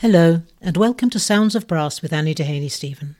Hello, and welcome to Sounds of Brass with Annie Dehaney Steven.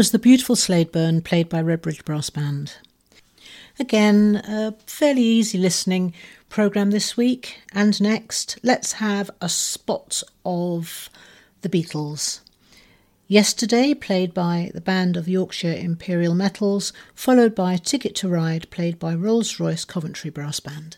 Was the beautiful Slaidburn played by Redbridge Brass Band. Again, a fairly easy listening programme this week. And next, let's have a spot of the Beatles. Yesterday, played by the band of Yorkshire Imperial Metals, followed by Ticket to Ride, played by Rolls Royce Coventry Brass Band.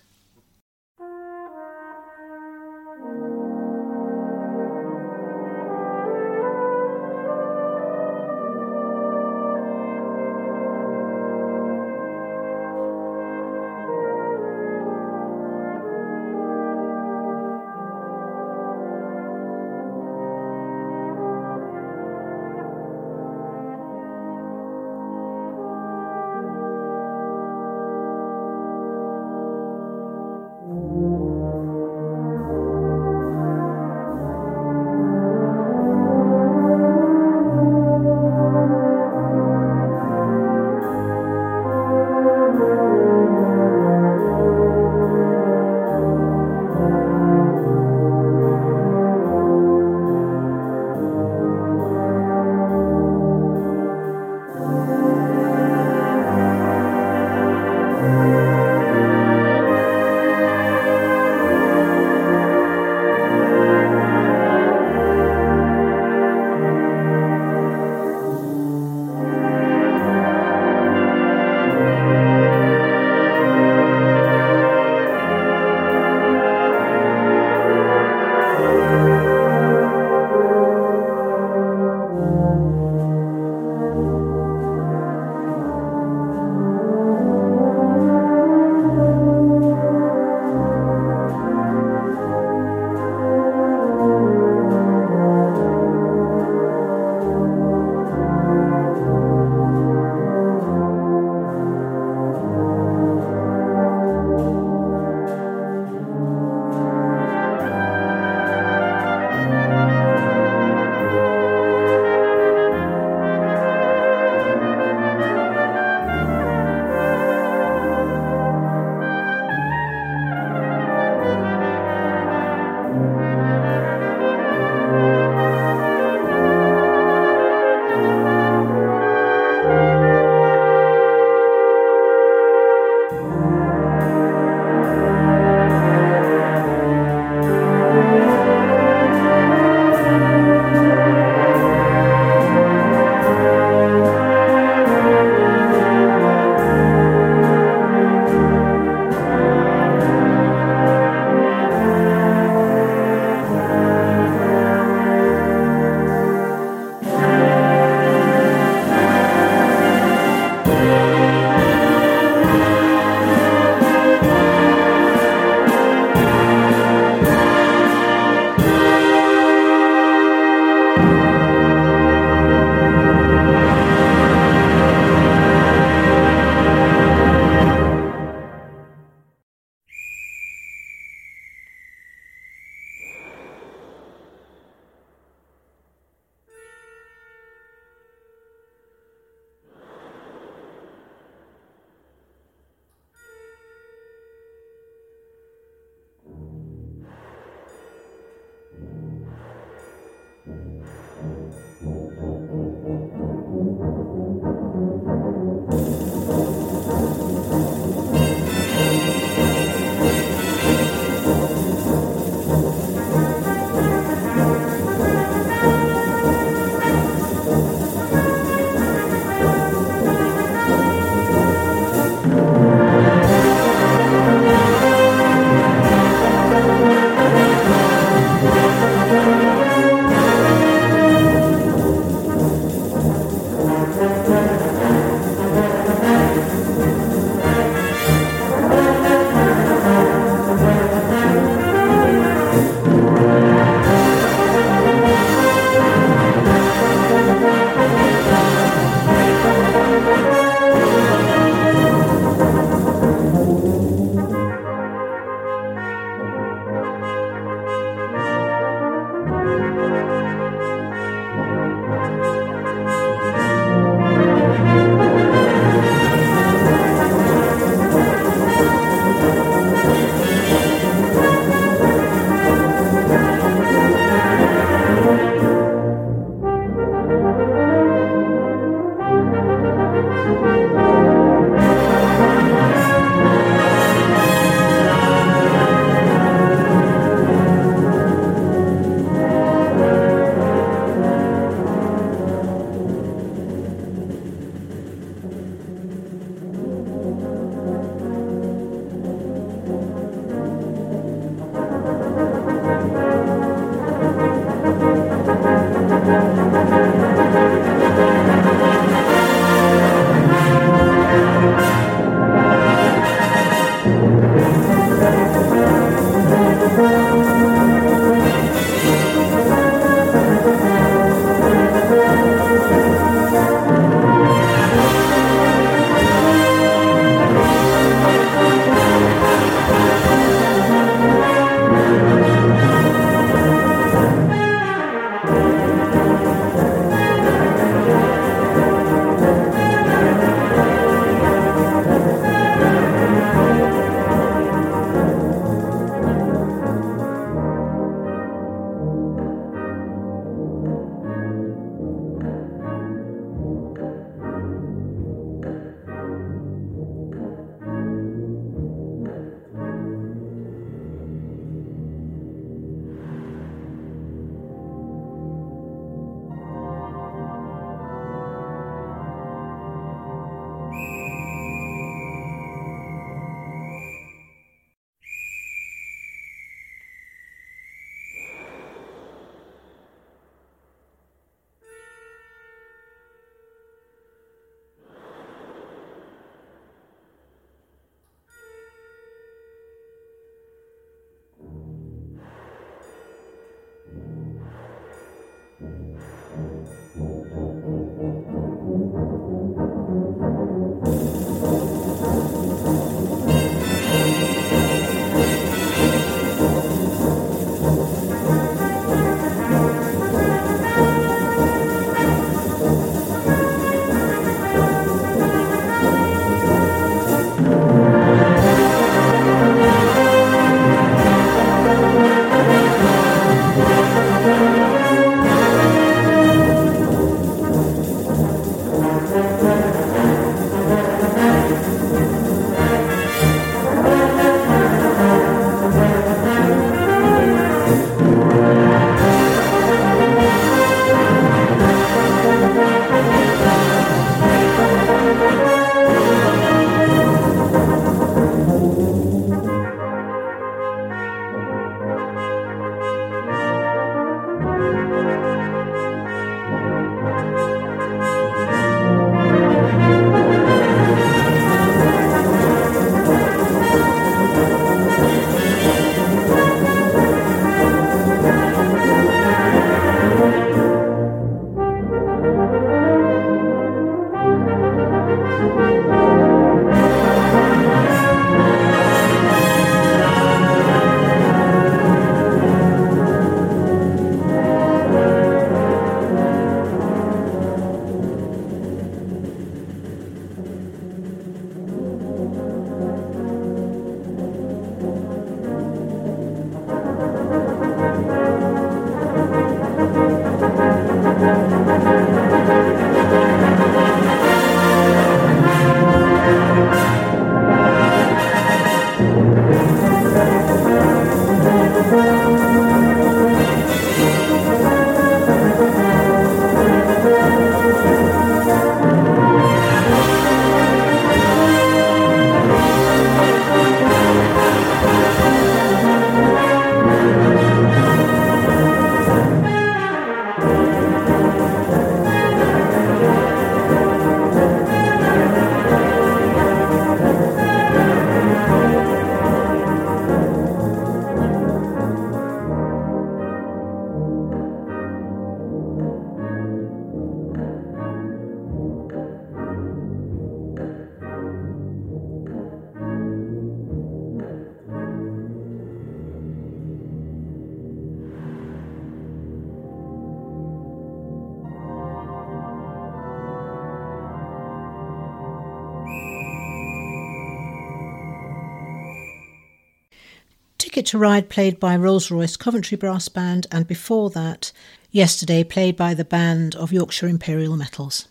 Ticket to Ride played by Rolls Royce Coventry Brass Band, and before that, Yesterday played by the band of Yorkshire Imperial Metals.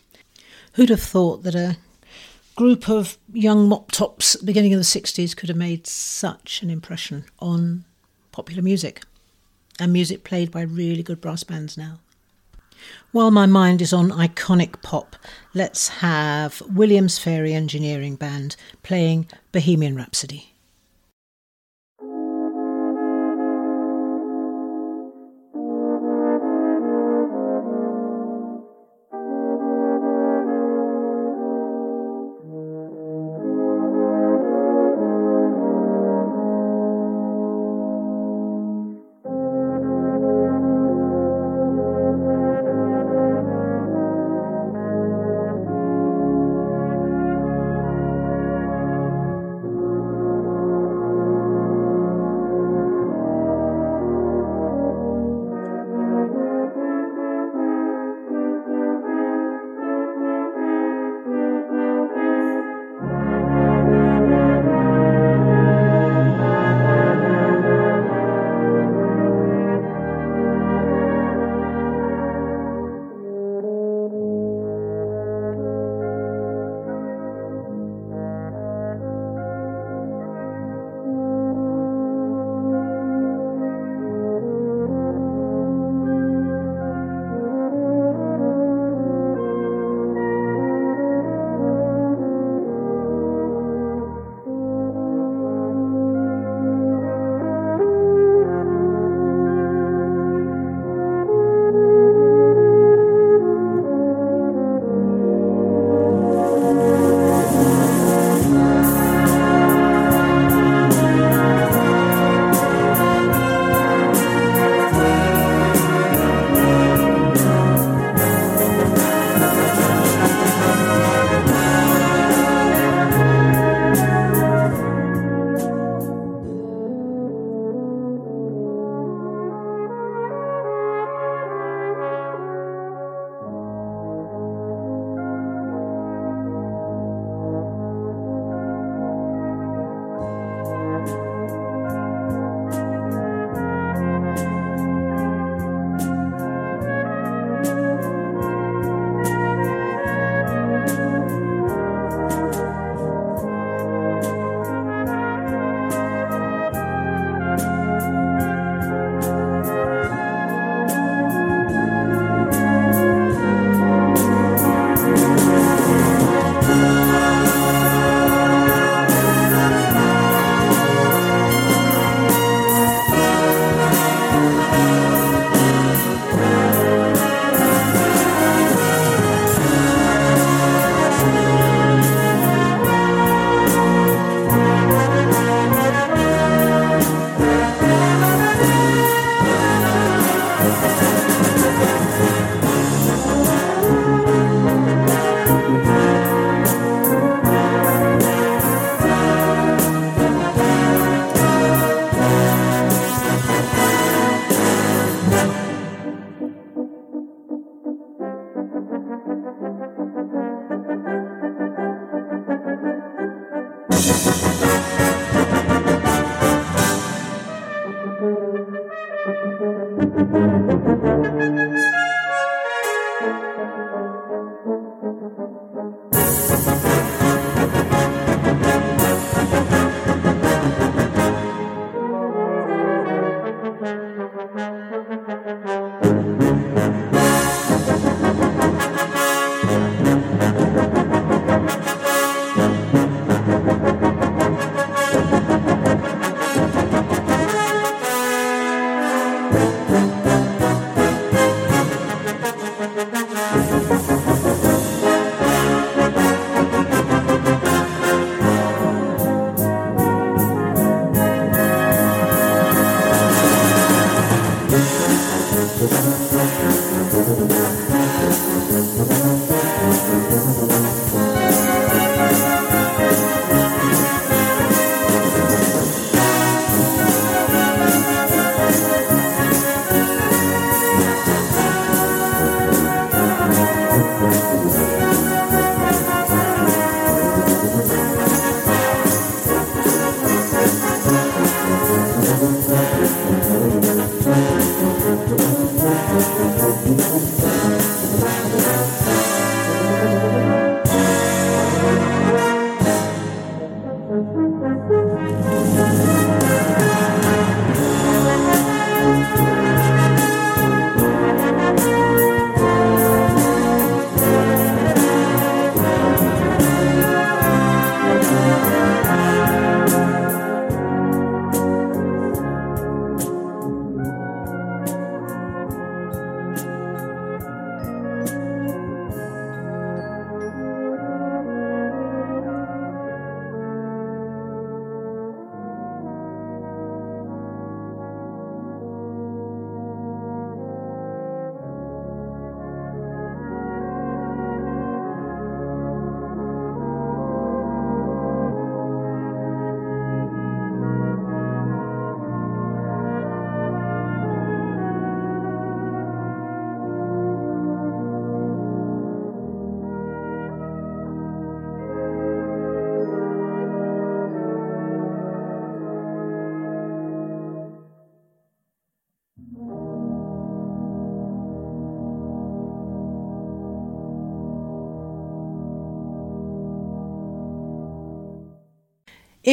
Who'd have thought that a group of young mop tops at the beginning of the 60s could have made such an impression on popular music and music played by really good brass bands now? While my mind is on iconic pop, let's have Williams Fairey Engineering Band playing Bohemian Rhapsody.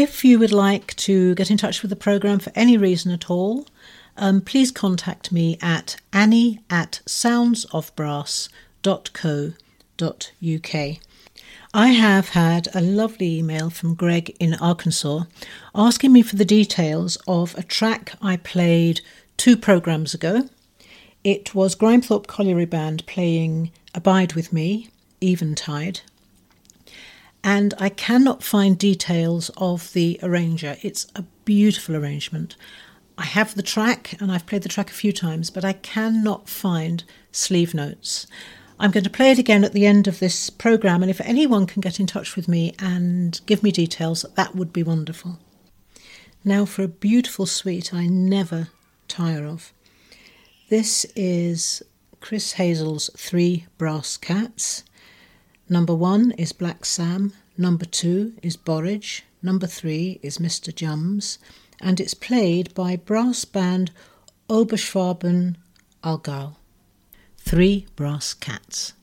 If you would like to get in touch with the programme for any reason at all, um, please contact me at annie at soundsofbrass.co.uk. I have had a lovely email from Greg in Arkansas asking me for the details of a track I played two programmes ago. It was Grimethorpe Colliery Band playing Abide With Me, Eventide, and I cannot find details of the arranger. It's a beautiful arrangement. I have the track and I've played the track a few times, but I cannot find sleeve notes. I'm going to play it again at the end of this program, and if anyone can get in touch with me and give me details, that would be wonderful. Now for a beautiful suite I never tire of. This is Chris Hazell's Three Brass Cats. Number one is Black Sam, number two is Borage, number three is Mr. Jums, and it's played by brass band Oberschwaben Allgäu. Three brass cats.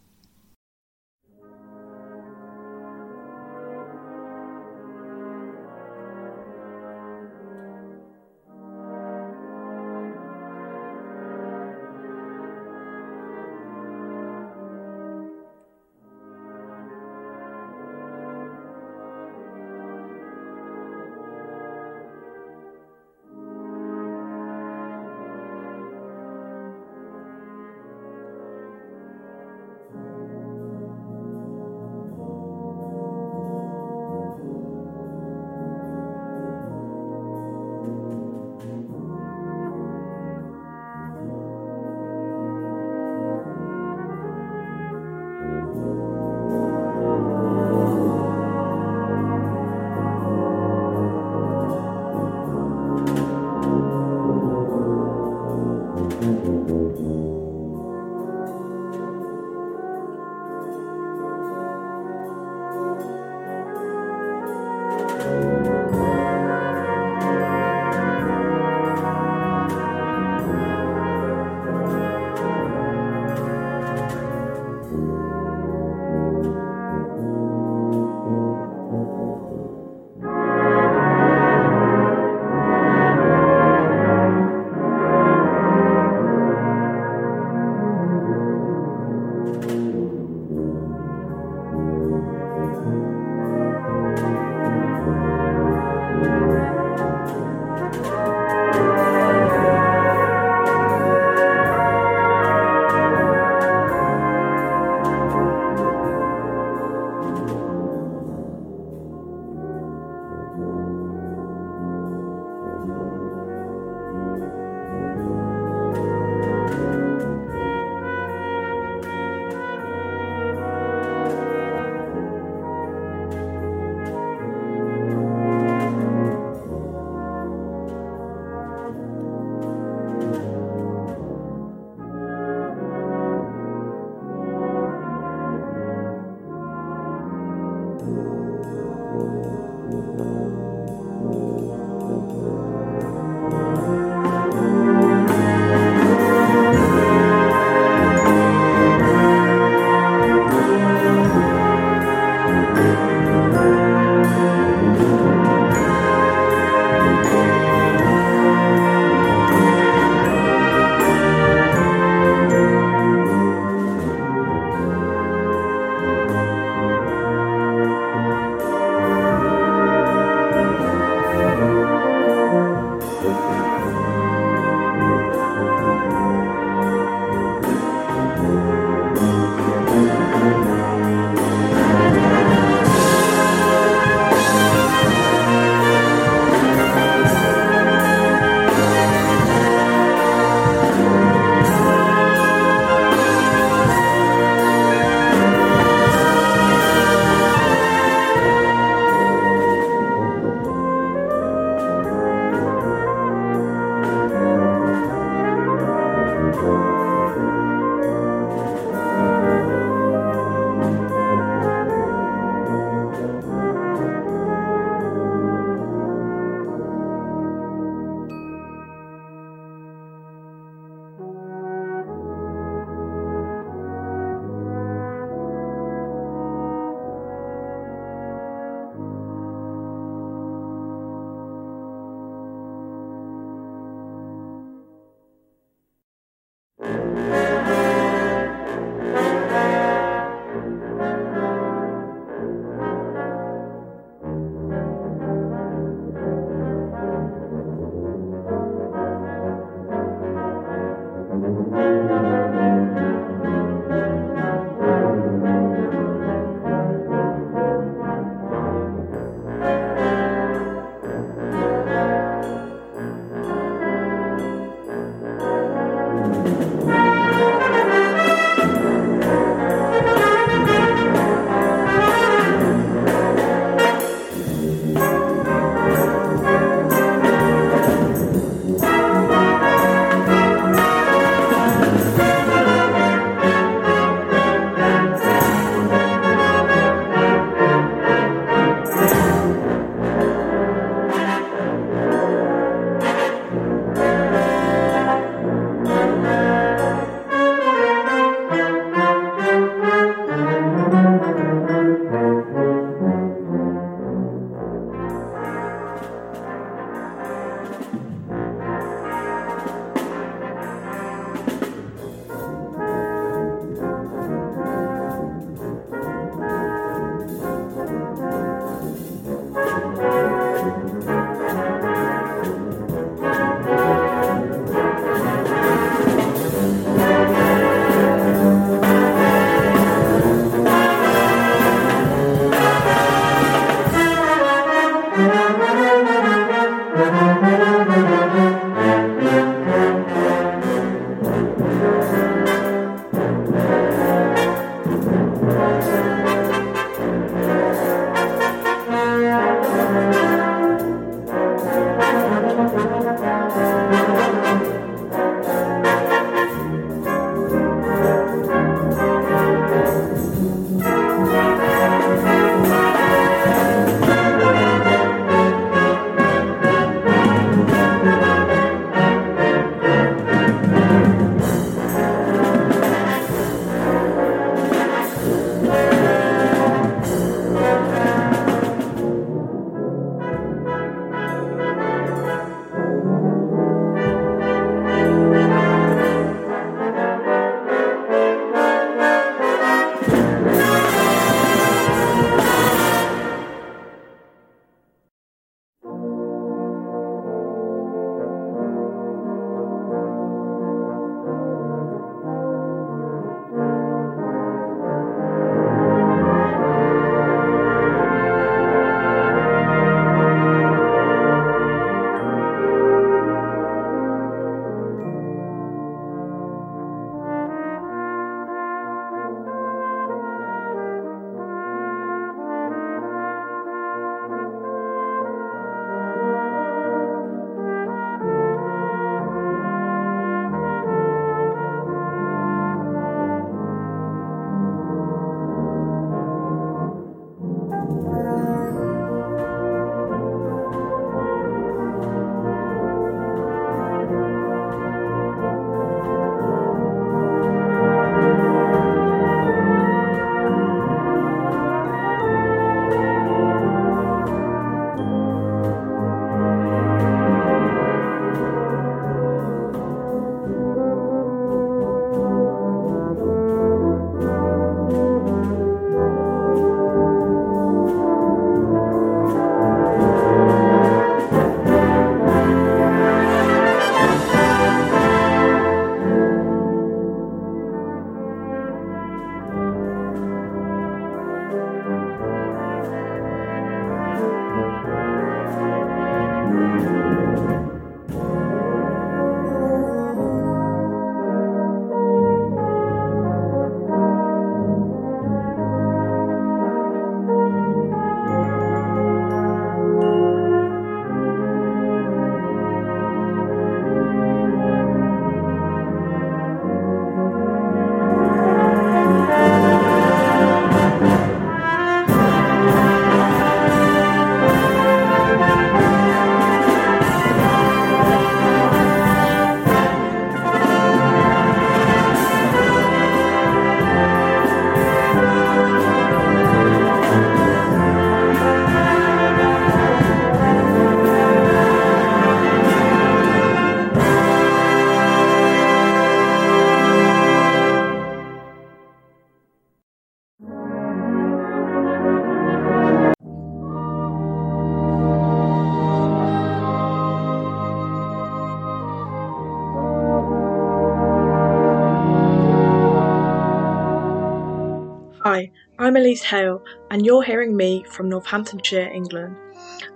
Hi, I'm Elise Hale, and you're hearing me from Northamptonshire, England.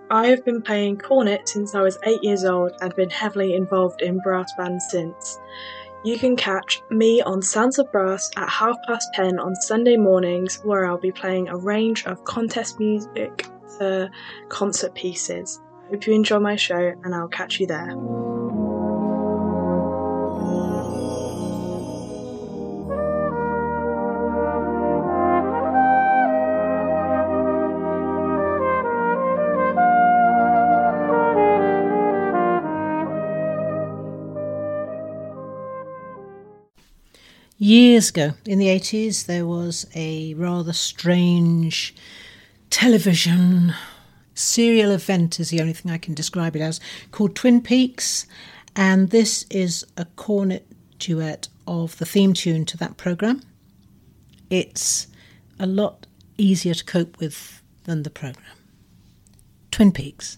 I have been playing cornet since I was eight years old and been heavily involved in brass bands since. You can catch me on Sounds of Brass at half past ten on Sunday mornings, where I'll be playing a range of contest music to concert pieces. Hope you enjoy my show, and I'll catch you there. Years ago, in the 80s, there was a rather strange television serial event, is the only thing I can describe it as, called Twin Peaks. And this is a cornet duet of the theme tune to that programme. It's a lot easier to cope with than the programme. Twin Peaks.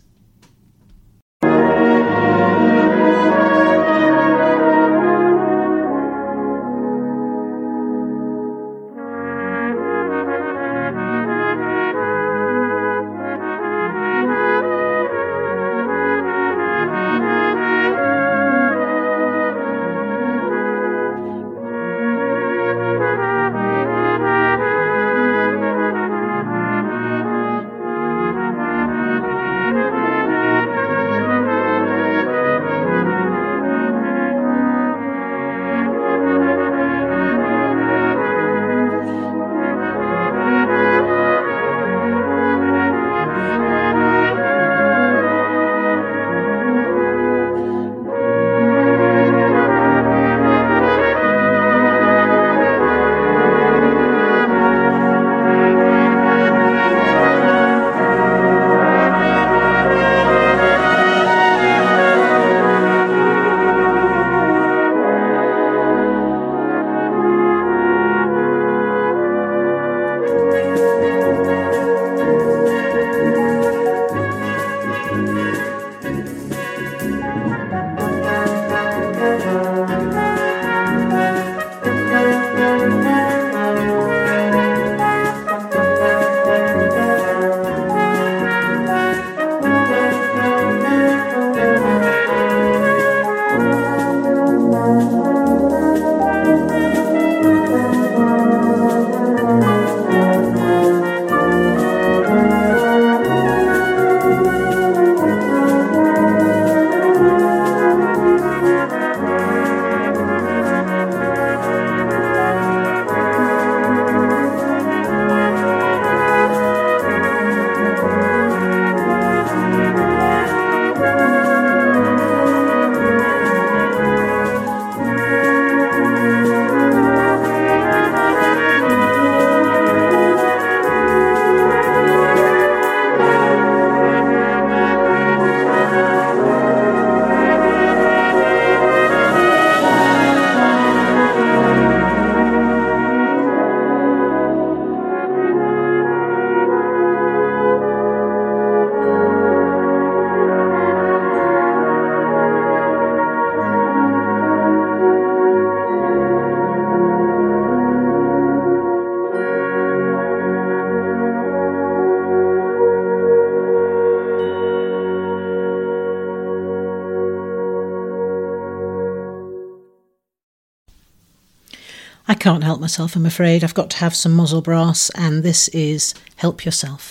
Can't help myself, I'm afraid. I've got to have some muzzle brass, and this is Help Yourself.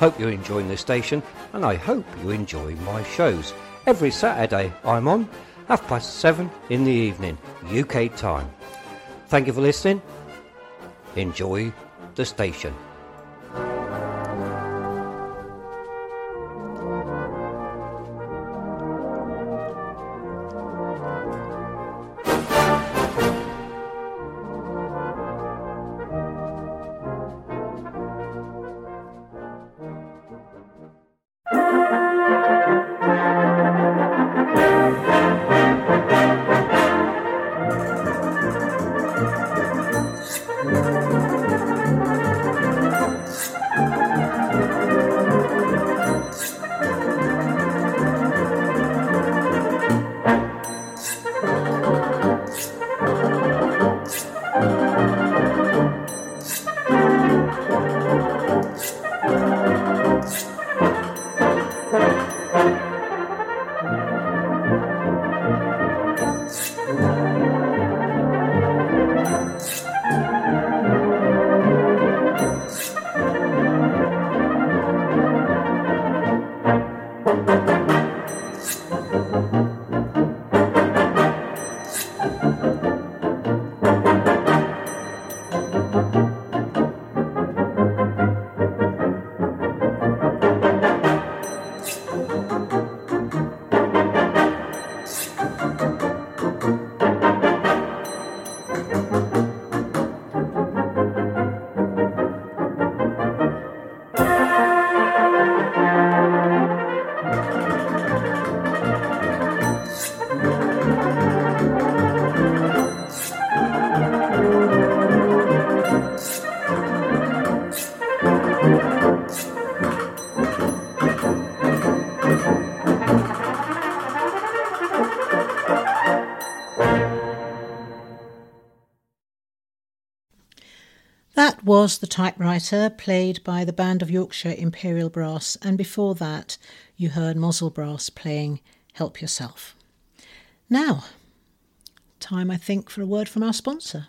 hope you're enjoying this station, and I hope you enjoy my shows. Every Saturday I'm on, half past seven in the evening, UK time. Thank you for listening. Enjoy the station. Was the typewriter played by the Band of Yorkshire Imperial Brass, and before that, you heard Mossel Brass playing Help Yourself. Now, time I think for a word from our sponsor.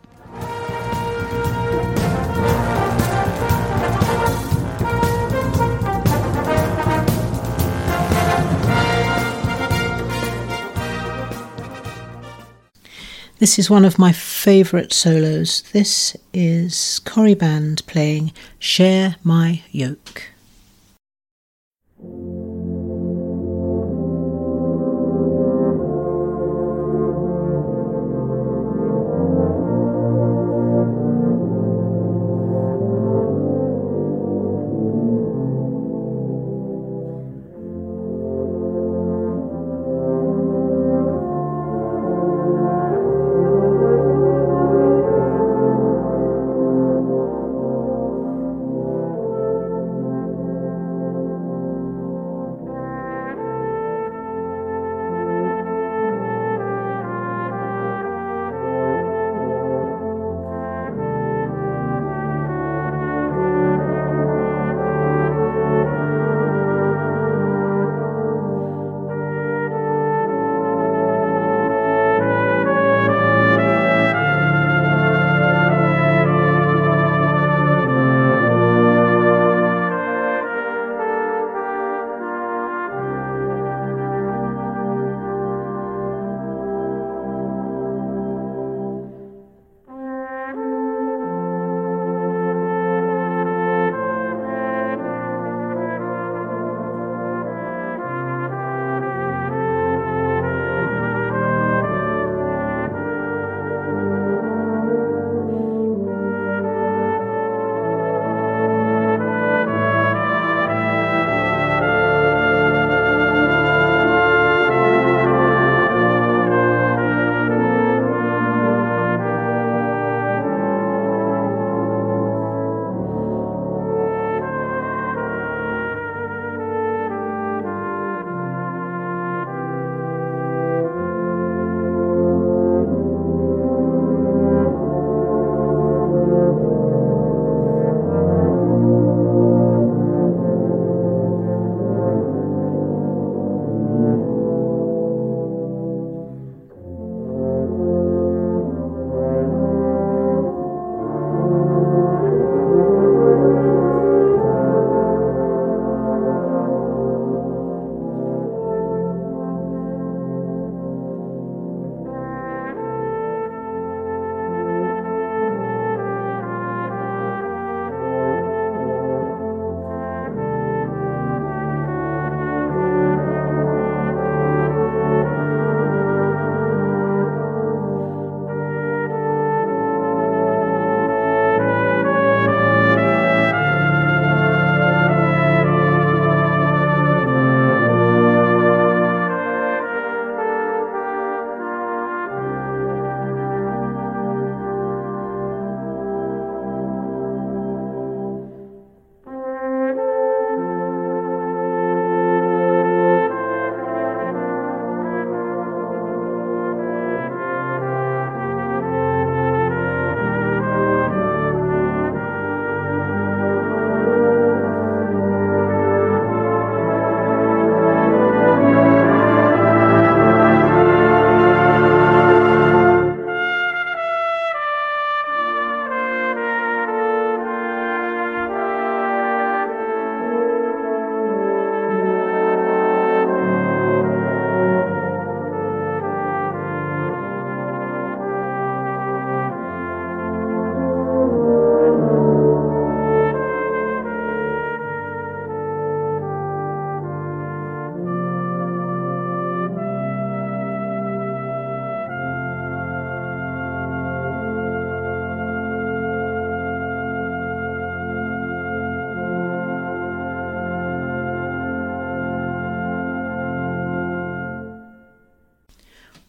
This is one of my favourite solos. This is Cory Band playing Share My Yoke.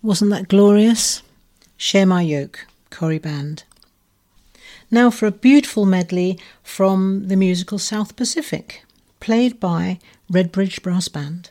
Wasn't that glorious? Share My Yoke, Cory Band. Now for a beautiful medley from the musical South Pacific, played by Redbridge Brass Band.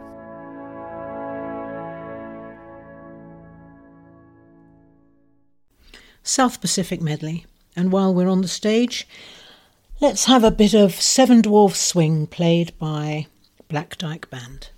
South Pacific medley. And while we're on the stage, let's have a bit of Seven Dwarf Swing played by Black Dyke Band.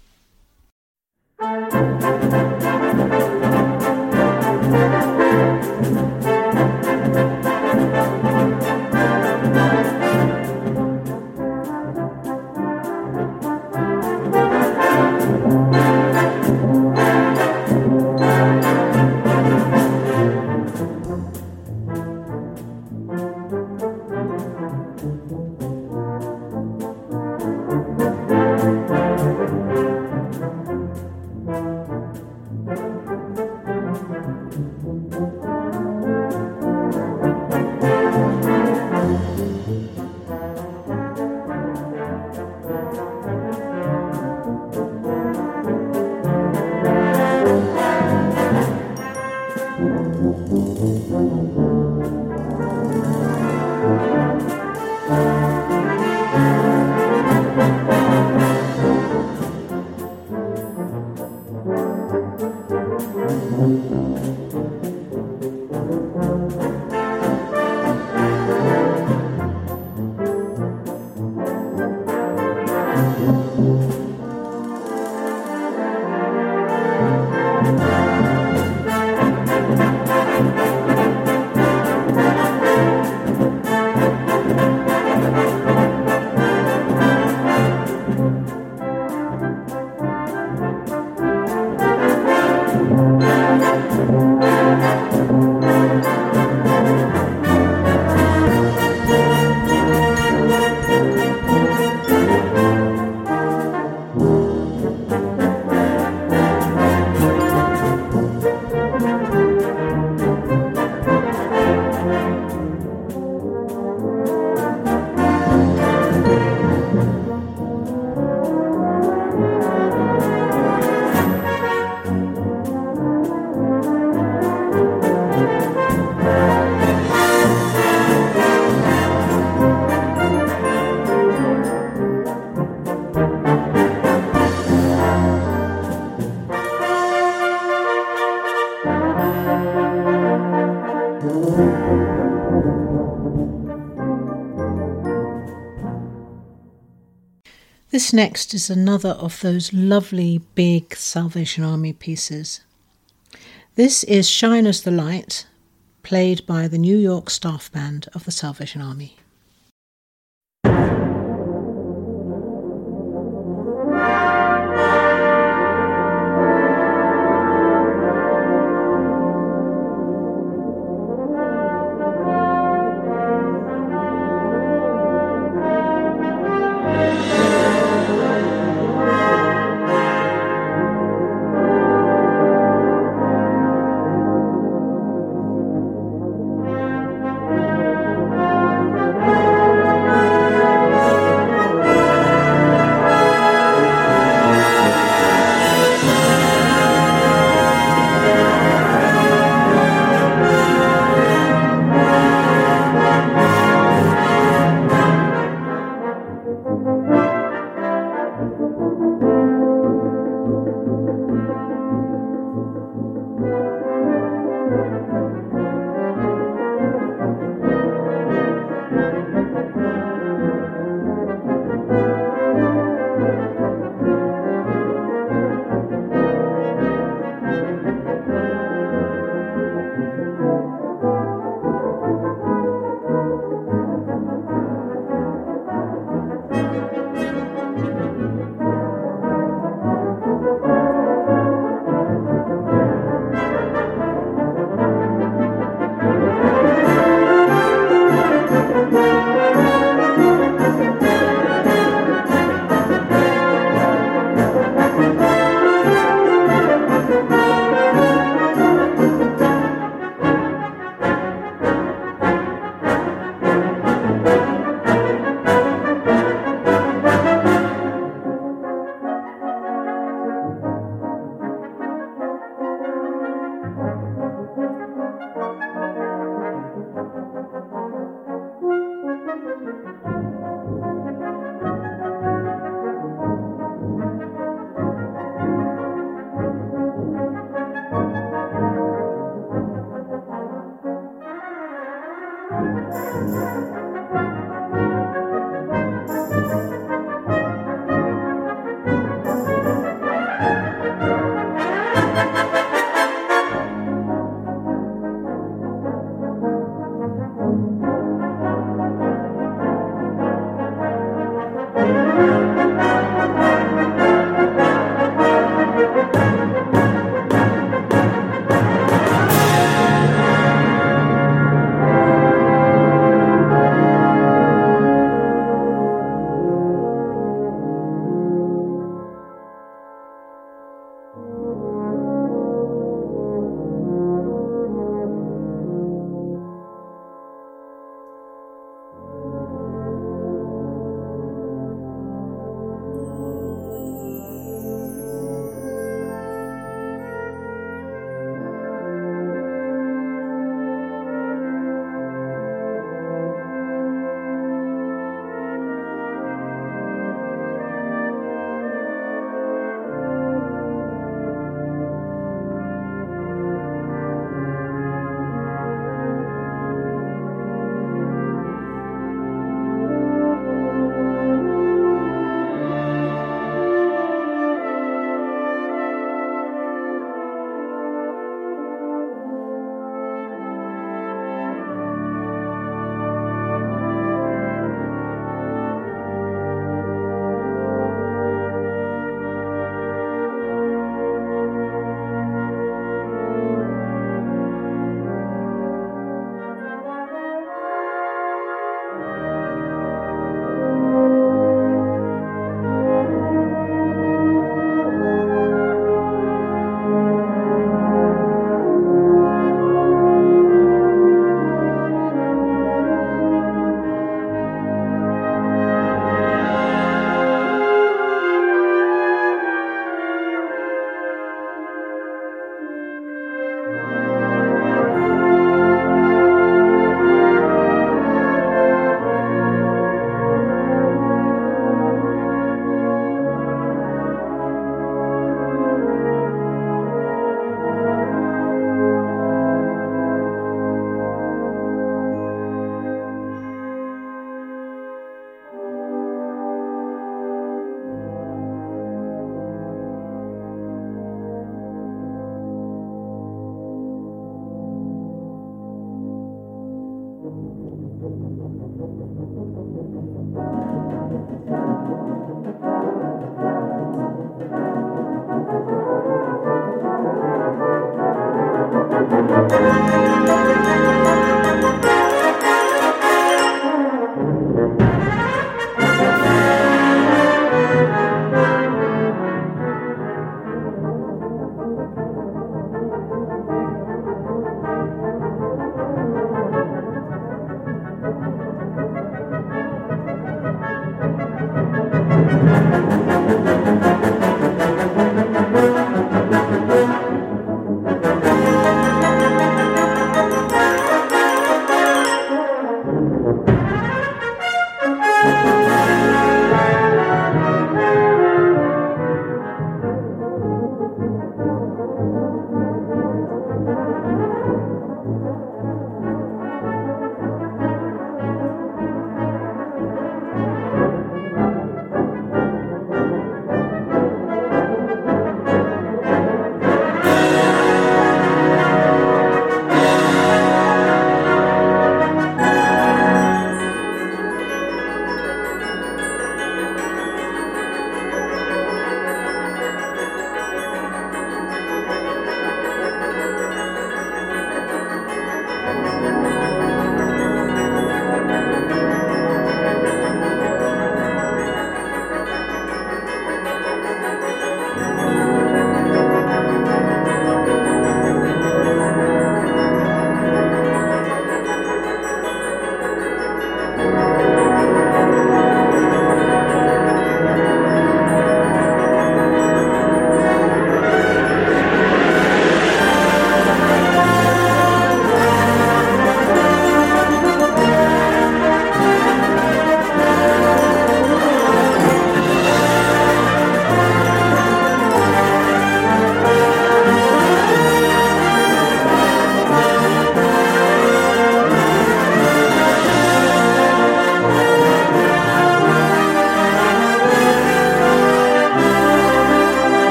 This next is another of those lovely big Salvation Army pieces. This is Shine as the Light, played by the New York Staff Band of the Salvation Army.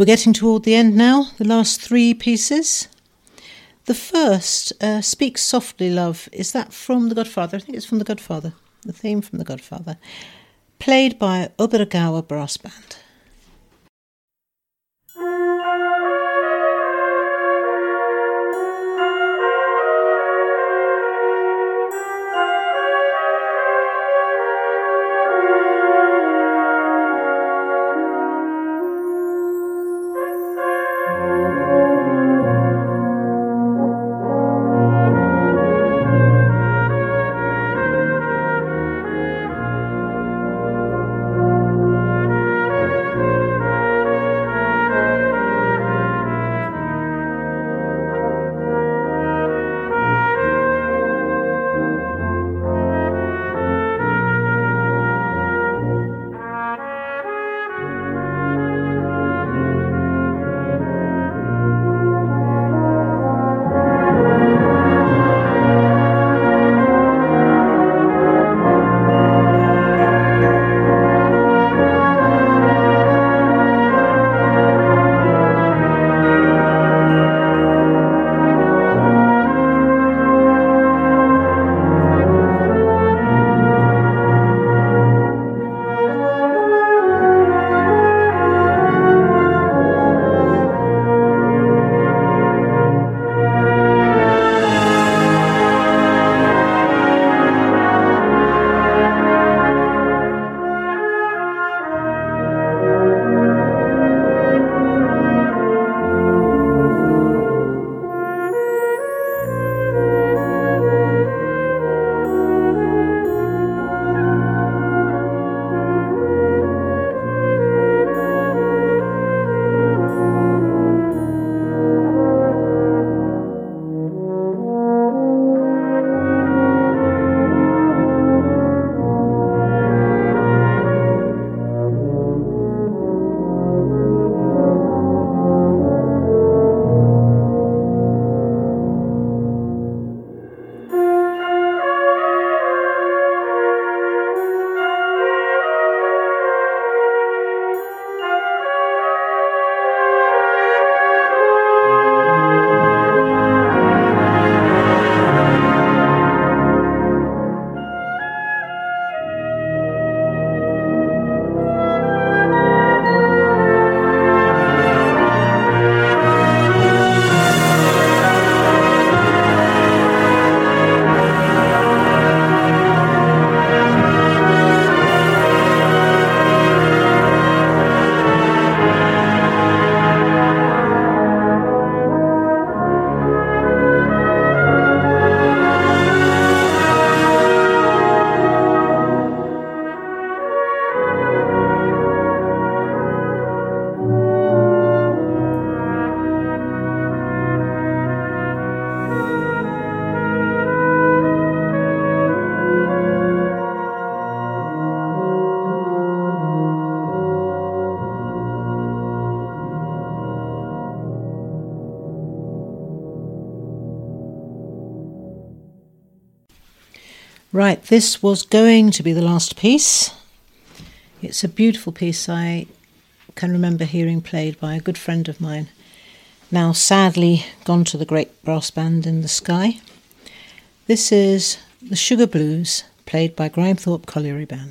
We're getting toward the end now, the last three pieces. The first, uh, Speak Softly, Love, is that from The Godfather? I think it's from The Godfather, the theme from The Godfather, played by Obergawa Brass Band. This was going to be the last piece. It's a beautiful piece I can remember hearing played by a good friend of mine, now sadly gone to the great brass band in the sky. This is the Sugar Blues, played by Grimethorpe Colliery Band.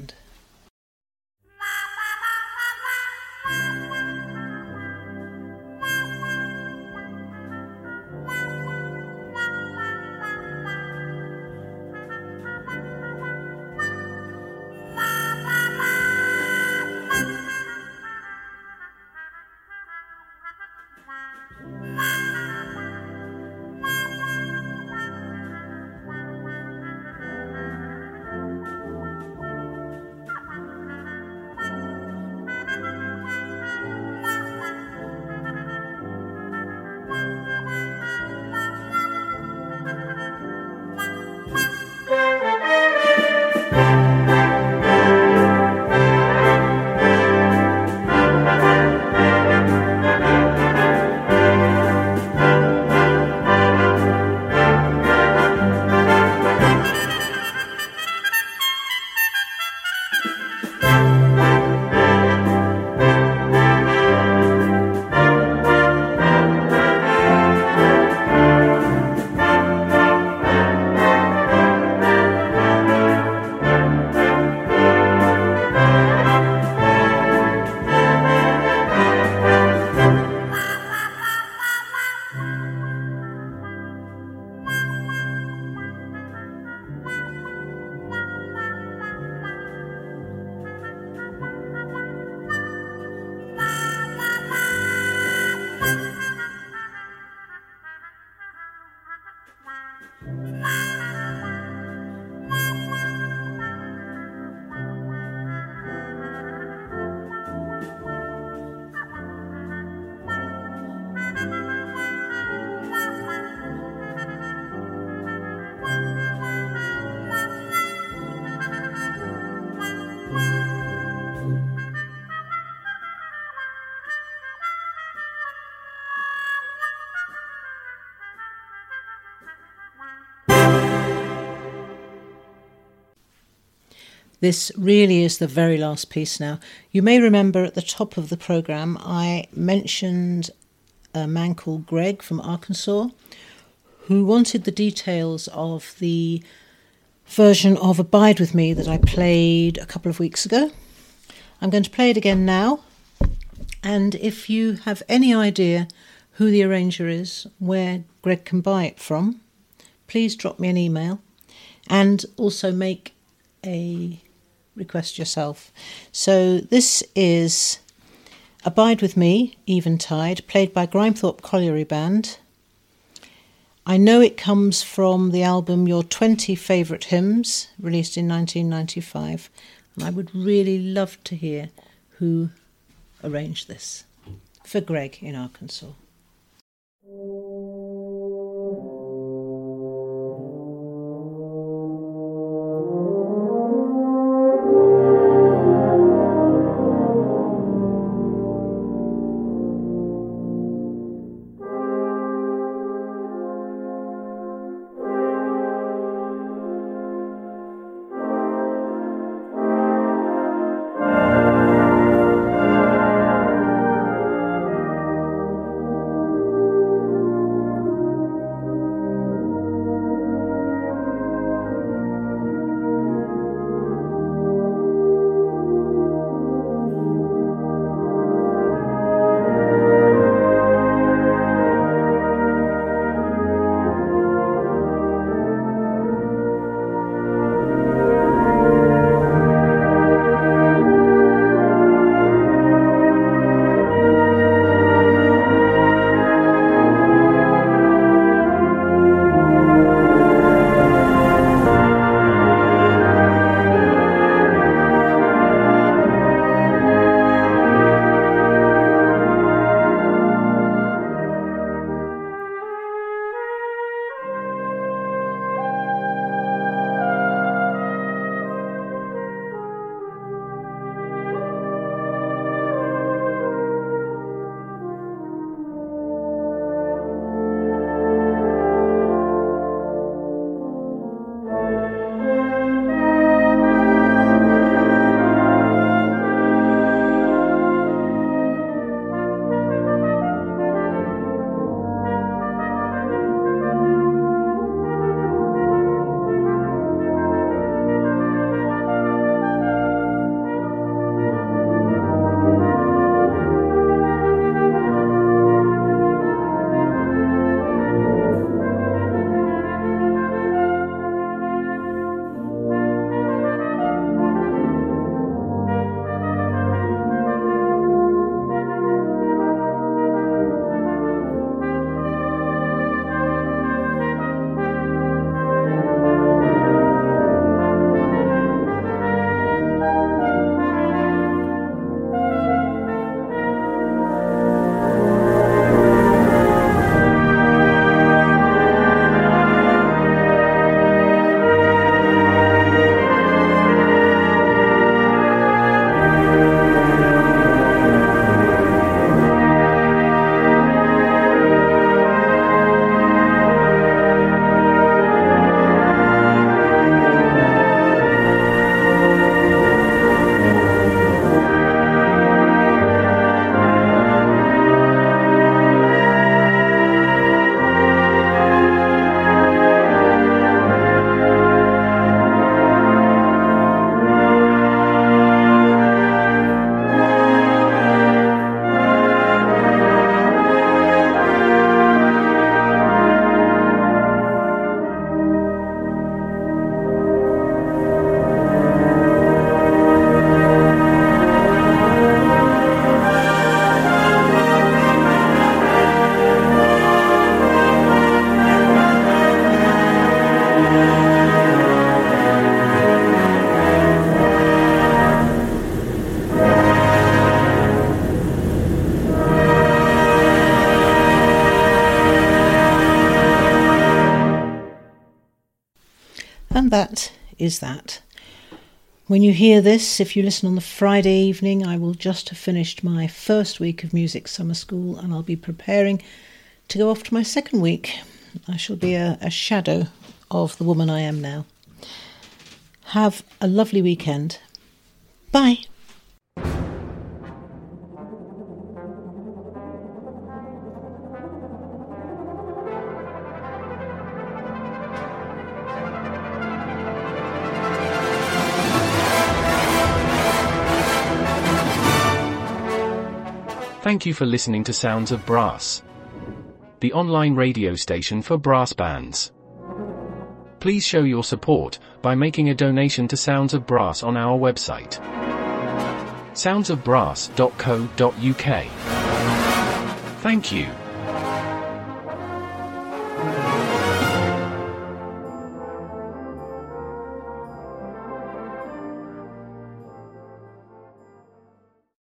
This really is the very last piece now. You may remember at the top of the programme I mentioned a man called Greg from Arkansas who wanted the details of the version of Abide With Me that I played a couple of weeks ago. I'm going to play it again now. And if you have any idea who the arranger is, where Greg can buy it from, please drop me an email and also make a request yourself. So this is Abide With Me, Eventide, played by Grimethorpe Colliery Band. I know it comes from the album Your 20 Favourite Hymns, released in 1995, and I would really love to hear who arranged this for Greg in Arkansas. That is that. When you hear this, if you listen on the Friday evening, I will just have finished my first week of music summer school and I'll be preparing to go off to my second week. I shall be a, a shadow of the woman I am now. Have a lovely weekend. Bye. Thank you for listening to Sounds of Brass, the online radio station for brass bands. Please show your support by making a donation to Sounds of Brass on our website, soundsofbrass.co.uk. Thank you.